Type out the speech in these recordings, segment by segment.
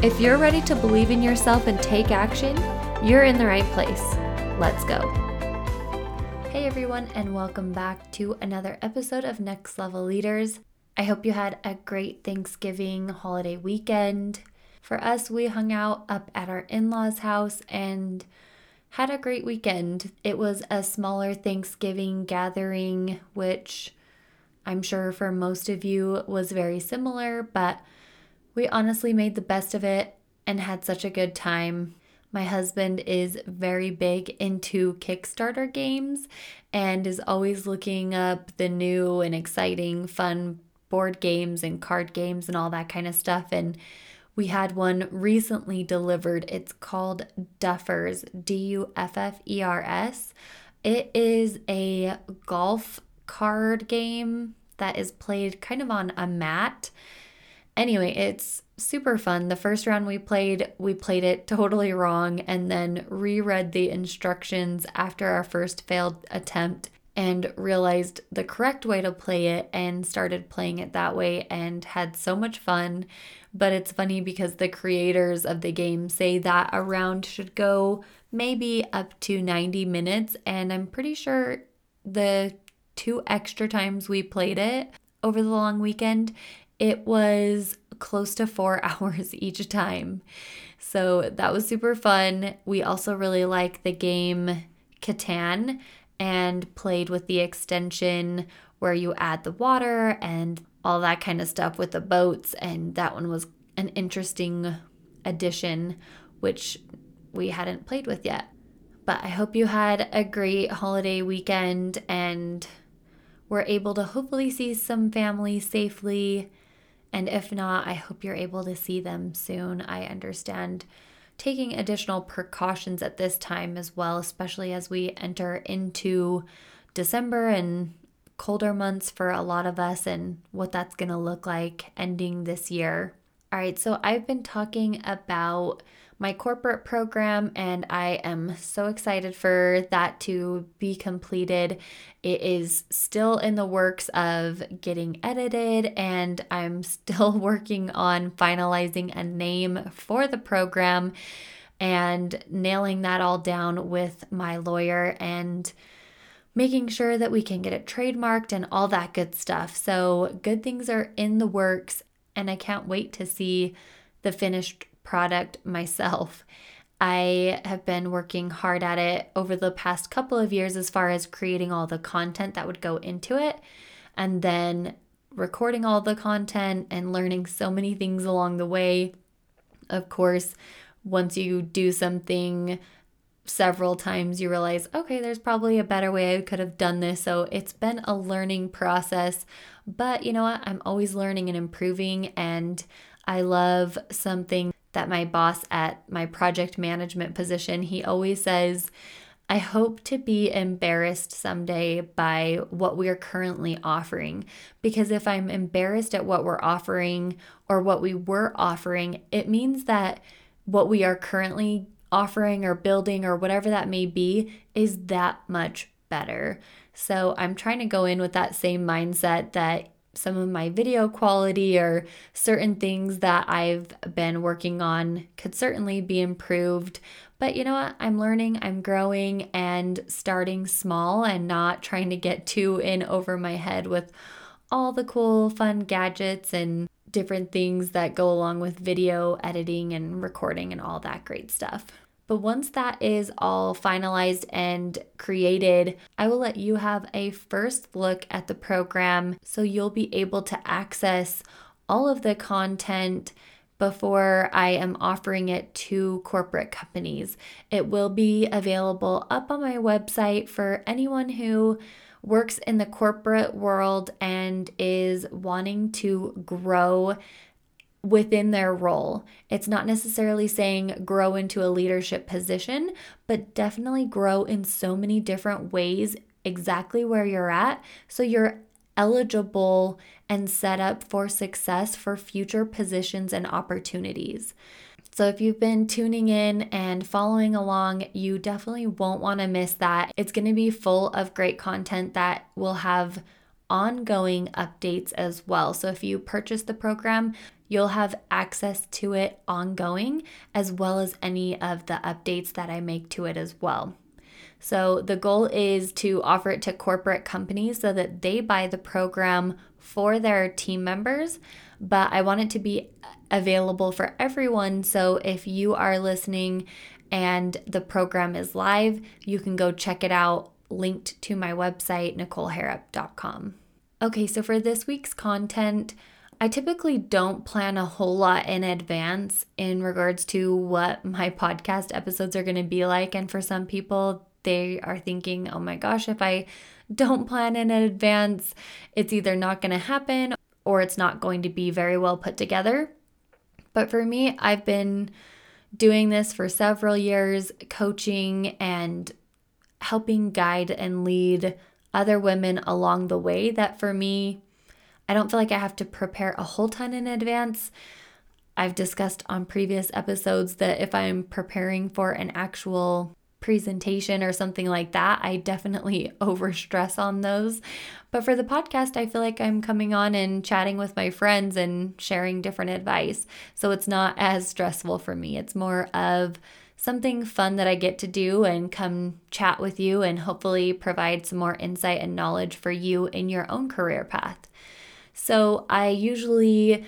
If you're ready to believe in yourself and take action, you're in the right place. Let's go. Hey everyone, and welcome back to another episode of Next Level Leaders. I hope you had a great Thanksgiving holiday weekend. For us, we hung out up at our in law's house and had a great weekend. It was a smaller Thanksgiving gathering, which I'm sure for most of you was very similar, but we honestly made the best of it and had such a good time. My husband is very big into Kickstarter games and is always looking up the new and exciting, fun board games and card games and all that kind of stuff. And we had one recently delivered. It's called Duffers, D U F F E R S. It is a golf card game that is played kind of on a mat Anyway, it's super fun. The first round we played, we played it totally wrong and then reread the instructions after our first failed attempt and realized the correct way to play it and started playing it that way and had so much fun. But it's funny because the creators of the game say that a round should go maybe up to 90 minutes, and I'm pretty sure the two extra times we played it over the long weekend, it was close to four hours each time. So that was super fun. We also really like the game Catan and played with the extension where you add the water and all that kind of stuff with the boats. And that one was an interesting addition, which we hadn't played with yet. But I hope you had a great holiday weekend and were able to hopefully see some family safely and if not, I hope you're able to see them soon. I understand taking additional precautions at this time as well, especially as we enter into December and colder months for a lot of us and what that's going to look like ending this year. All right, so I've been talking about my corporate program, and I am so excited for that to be completed. It is still in the works of getting edited, and I'm still working on finalizing a name for the program and nailing that all down with my lawyer and making sure that we can get it trademarked and all that good stuff. So, good things are in the works, and I can't wait to see the finished product myself. I have been working hard at it over the past couple of years as far as creating all the content that would go into it and then recording all the content and learning so many things along the way. Of course, once you do something several times, you realize, okay, there's probably a better way I could have done this. So it's been a learning process. But you know what? I'm always learning and improving. And I love something that my boss at my project management position, he always says, I hope to be embarrassed someday by what we are currently offering. Because if I'm embarrassed at what we're offering or what we were offering, it means that what we are currently offering or building or whatever that may be is that much better. So I'm trying to go in with that same mindset that some of my video quality or certain things that I've been working on could certainly be improved. But you know what? I'm learning, I'm growing, and starting small and not trying to get too in over my head with all the cool, fun gadgets and different things that go along with video editing and recording and all that great stuff. But once that is all finalized and created, I will let you have a first look at the program so you'll be able to access all of the content before I am offering it to corporate companies. It will be available up on my website for anyone who works in the corporate world and is wanting to grow within their role. It's not necessarily saying grow into a leadership position, but definitely grow in so many different ways exactly where you're at so you're eligible and set up for success for future positions and opportunities. So, if you've been tuning in and following along, you definitely won't want to miss that. It's going to be full of great content that will have ongoing updates as well. So, if you purchase the program, you'll have access to it ongoing, as well as any of the updates that I make to it as well. So, the goal is to offer it to corporate companies so that they buy the program for their team members, but I want it to be available for everyone. So if you are listening and the program is live, you can go check it out linked to my website, NicoleHarrop.com. Okay, so for this week's content, I typically don't plan a whole lot in advance in regards to what my podcast episodes are going to be like. And for some people, they are thinking, oh my gosh, if I don't plan in advance, it's either not going to happen or it's not going to be very well put together. But for me, I've been doing this for several years, coaching and helping guide and lead other women along the way. That for me, I don't feel like I have to prepare a whole ton in advance. I've discussed on previous episodes that if I'm preparing for an actual presentation or something like that, I definitely overstress on those. But for the podcast, I feel like I'm coming on and chatting with my friends and sharing different advice. So it's not as stressful for me. It's more of something fun that I get to do and come chat with you and hopefully provide some more insight and knowledge for you in your own career path. So I usually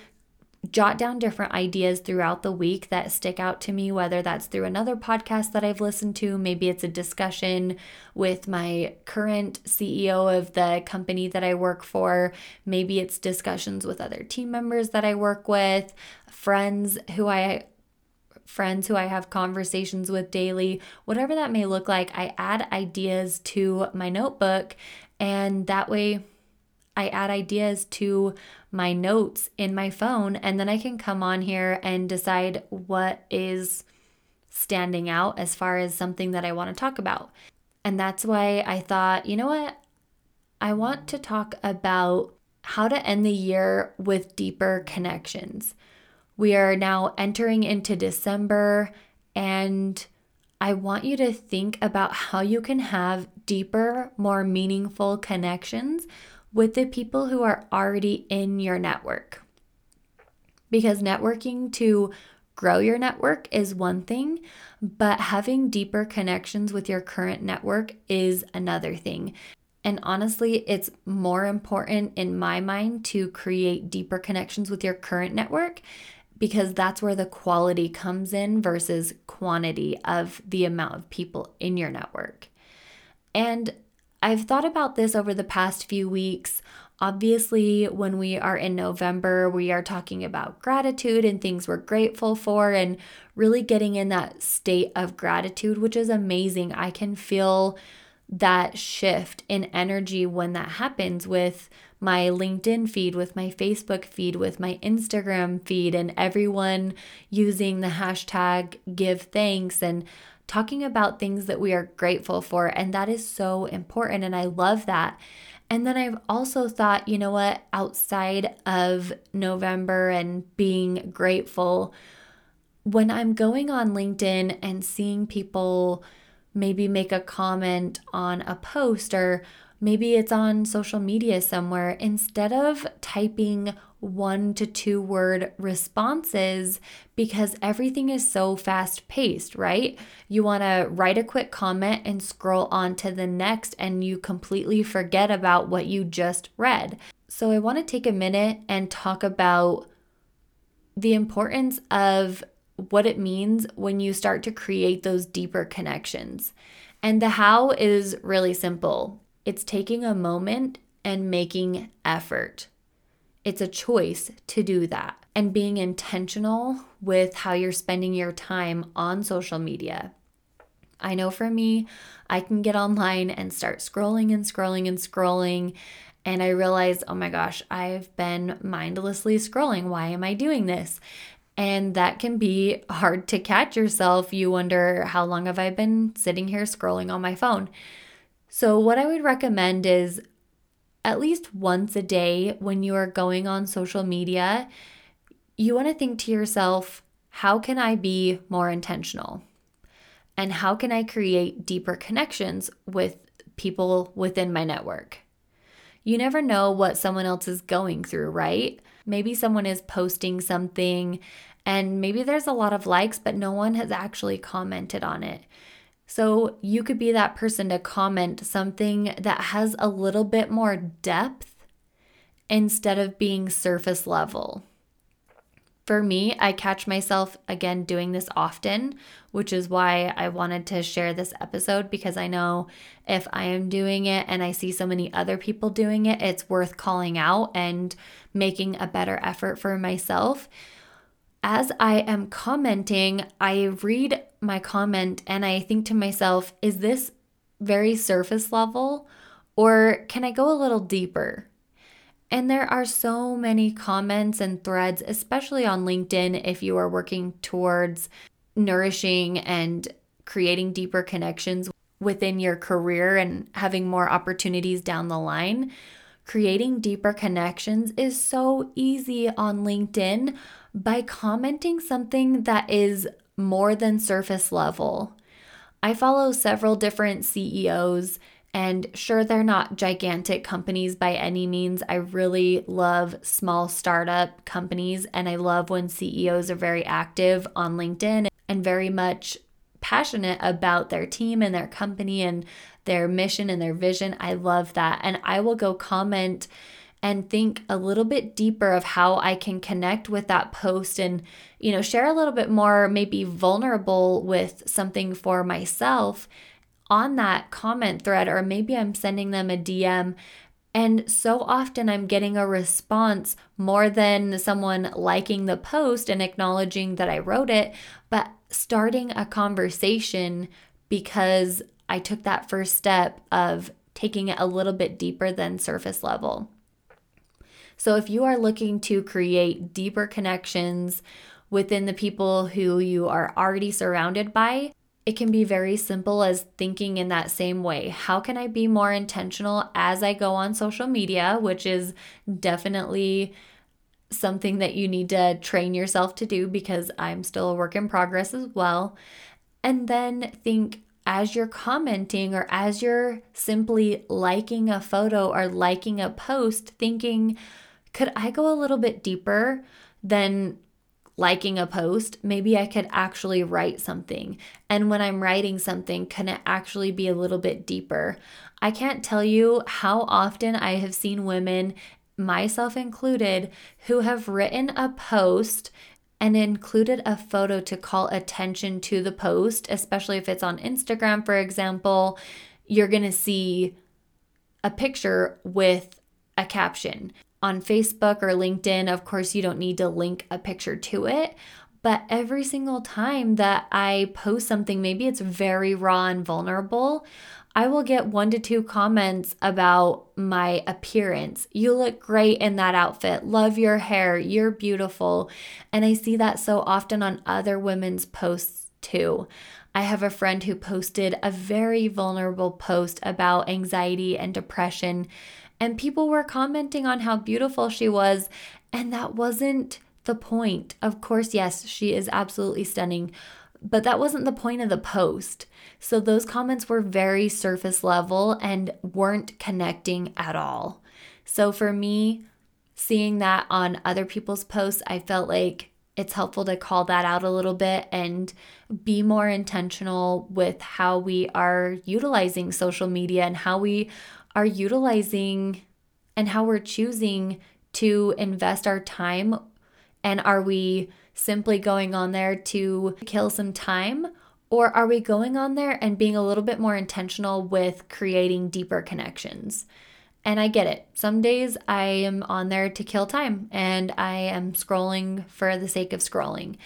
jot down different ideas throughout the week that stick out to me, whether that's through another podcast that I've listened to, maybe it's a discussion with my current CEO of the company that I work for, maybe it's discussions with other team members that I work with, friends who I friends who I have conversations with daily, whatever that may look like, I add ideas to my notebook and that way I add ideas to my notes in my phone, and then I can come on here and decide what is standing out as far as something that I want to talk about. And that's why I thought, you know what? I want to talk about how to end the year with deeper connections. We are now entering into December, and I want you to think about how you can have deeper, more meaningful connections with the people who are already in your network. Because networking to grow your network is one thing, but having deeper connections with your current network is another thing. And honestly, it's more important in my mind to create deeper connections with your current network because that's where the quality comes in versus quantity of the amount of people in your network. And I've thought about this over the past few weeks. Obviously, when we are in November, we are talking about gratitude and things we're grateful for and really getting in that state of gratitude, which is amazing. I can feel that shift in energy when that happens with my LinkedIn feed, with my Facebook feed, with my Instagram feed, and everyone using the hashtag give thanks. And talking about things that we are grateful for. And that is so important. And I love that. And then I've also thought, you know what, outside of November and being grateful, when I'm going on LinkedIn and seeing people maybe make a comment on a post or maybe it's on social media somewhere, instead of typing one to two word responses because everything is so fast paced, right? You want to write a quick comment and scroll on to the next, and you completely forget about what you just read. So, I want to take a minute and talk about the importance of what it means when you start to create those deeper connections. And the how is really simple it's taking a moment and making effort. It's a choice to do that and being intentional with how you're spending your time on social media. I know for me, I can get online and start scrolling and scrolling and scrolling and I realize, oh my gosh, I've been mindlessly scrolling. Why am I doing this? And that can be hard to catch yourself. You wonder, how long have I been sitting here scrolling on my phone? So, what I would recommend is at least once a day when you are going on social media, you want to think to yourself, how can I be more intentional? And how can I create deeper connections with people within my network? You never know what someone else is going through, right? Maybe someone is posting something and maybe there's a lot of likes, but no one has actually commented on it. So you could be that person to comment something that has a little bit more depth instead of being surface level. For me, I catch myself again doing this often, which is why I wanted to share this episode because I know if I am doing it and I see so many other people doing it, it's worth calling out and making a better effort for myself as I am commenting, I read my comment and I think to myself, is this very surface level or can I go a little deeper? And there are so many comments and threads, especially on LinkedIn, if you are working towards nourishing and creating deeper connections within your career and having more opportunities down the line. Creating deeper connections is so easy on LinkedIn by commenting something that is more than surface level. I follow several different CEOs, and sure, they're not gigantic companies by any means. I really love small startup companies, and I love when CEOs are very active on LinkedIn and very much passionate about their team and their company and their mission and their vision. I love that. And I will go comment and think a little bit deeper of how I can connect with that post and, you know, share a little bit more, maybe vulnerable with something for myself on that comment thread, or maybe I'm sending them a DM. And so often I'm getting a response more than someone liking the post and acknowledging that I wrote it, but starting a conversation because I took that first step of taking it a little bit deeper than surface level. So if you are looking to create deeper connections within the people who you are already surrounded by, it can be very simple as thinking in that same way. How can I be more intentional as I go on social media, which is definitely something that you need to train yourself to do because I'm still a work in progress as well. And then think as you're commenting or as you're simply liking a photo or liking a post, thinking, could I go a little bit deeper than liking a post? Maybe I could actually write something. And when I'm writing something, can it actually be a little bit deeper? I can't tell you how often I have seen women, myself included, who have written a post and included a photo to call attention to the post, especially if it's on Instagram, for example. You're to see a picture with a caption on Facebook or LinkedIn, of course, you don't need to link a picture to it. But every single time that I post something, maybe it's very raw and vulnerable, I will get one to two comments about my appearance. You look great in that outfit. Love your hair. You're beautiful. And I see that so often on other women's posts too. I have a friend who posted a very vulnerable post about anxiety and depression and people were commenting on how beautiful she was. And that wasn't the point. Of course, yes, she is absolutely stunning, but that wasn't the point of the post. So those comments were very surface level and weren't connecting at all. So for me, seeing that on other people's posts, I felt like it's helpful to call that out a little bit and be more intentional with how we are utilizing social media and how we are utilizing and how we're choosing to invest our time. And are we simply going on there to kill some time? Or are we going on there and being a little bit more intentional with creating deeper connections? And I get it. Some days I am on there to kill time and I am scrolling for the sake of scrolling.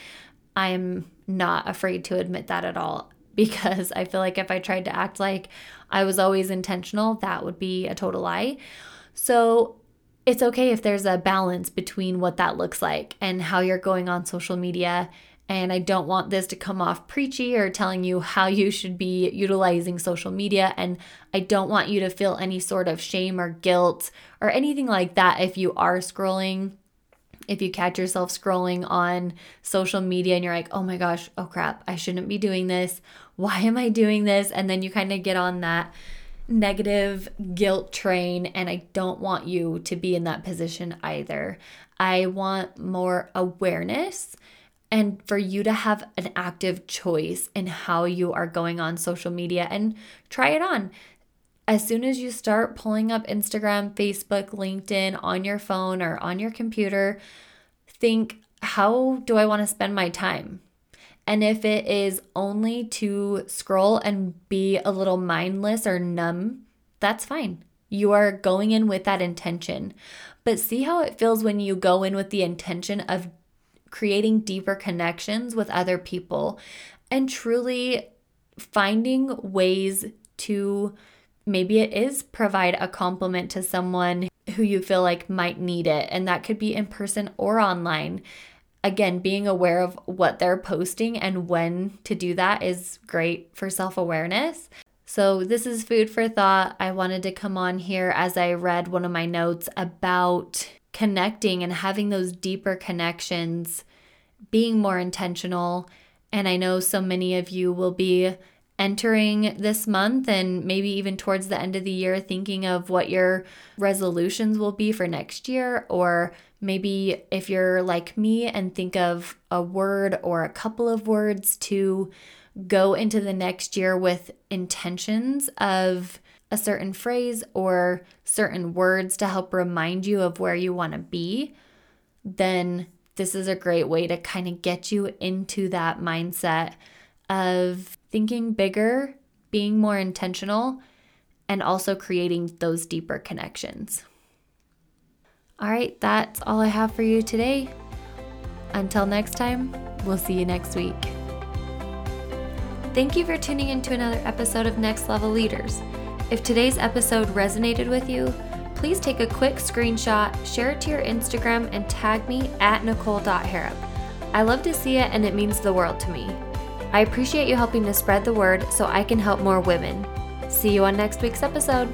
I'm not afraid to admit that at all because I feel like if I tried to act like I was always intentional, that would be a total lie. So it's okay if there's a balance between what that looks like and how you're going on social media. And I don't want this to come off preachy or telling you how you should be utilizing social media. And I don't want you to feel any sort of shame or guilt or anything like that if you are scrolling. If you catch yourself scrolling on social media and you're like, oh my gosh, oh crap, I shouldn't be doing this. Why am I doing this? And then you kind of get on that negative guilt train, and I don't want you to be in that position either. I want more awareness and for you to have an active choice in how you are going on social media and try it on. As soon as you start pulling up Instagram, Facebook, LinkedIn on your phone or on your computer, think, how do I want to spend my time? And if it is only to scroll and be a little mindless or numb, that's fine. You are going in with that intention. But see how it feels when you go in with the intention of creating deeper connections with other people and truly finding ways to maybe it is provide a compliment to someone who you feel like might need it. And that could be in person or online again, being aware of what they're posting and when to do that is great for self awareness. So, this is food for thought. I wanted to come on here as I read one of my notes about connecting and having those deeper connections, being more intentional. And I know so many of you will be entering this month and maybe even towards the end of the year thinking of what your resolutions will be for next year or maybe if you're like me and think of a word or a couple of words to go into the next year with intentions of a certain phrase or certain words to help remind you of where you want to be, then this is a great way to kind of get you into that mindset of thinking bigger, being more intentional, and also creating those deeper connections. All right, that's all I have for you today. Until next time, we'll see you next week. Thank you for tuning in to another episode of Next Level Leaders. If today's episode resonated with you, please take a quick screenshot, share it to your Instagram, and tag me at nicole.harrop. I love to see it and it means the world to me. I appreciate you helping to spread the word so I can help more women. See you on next week's episode.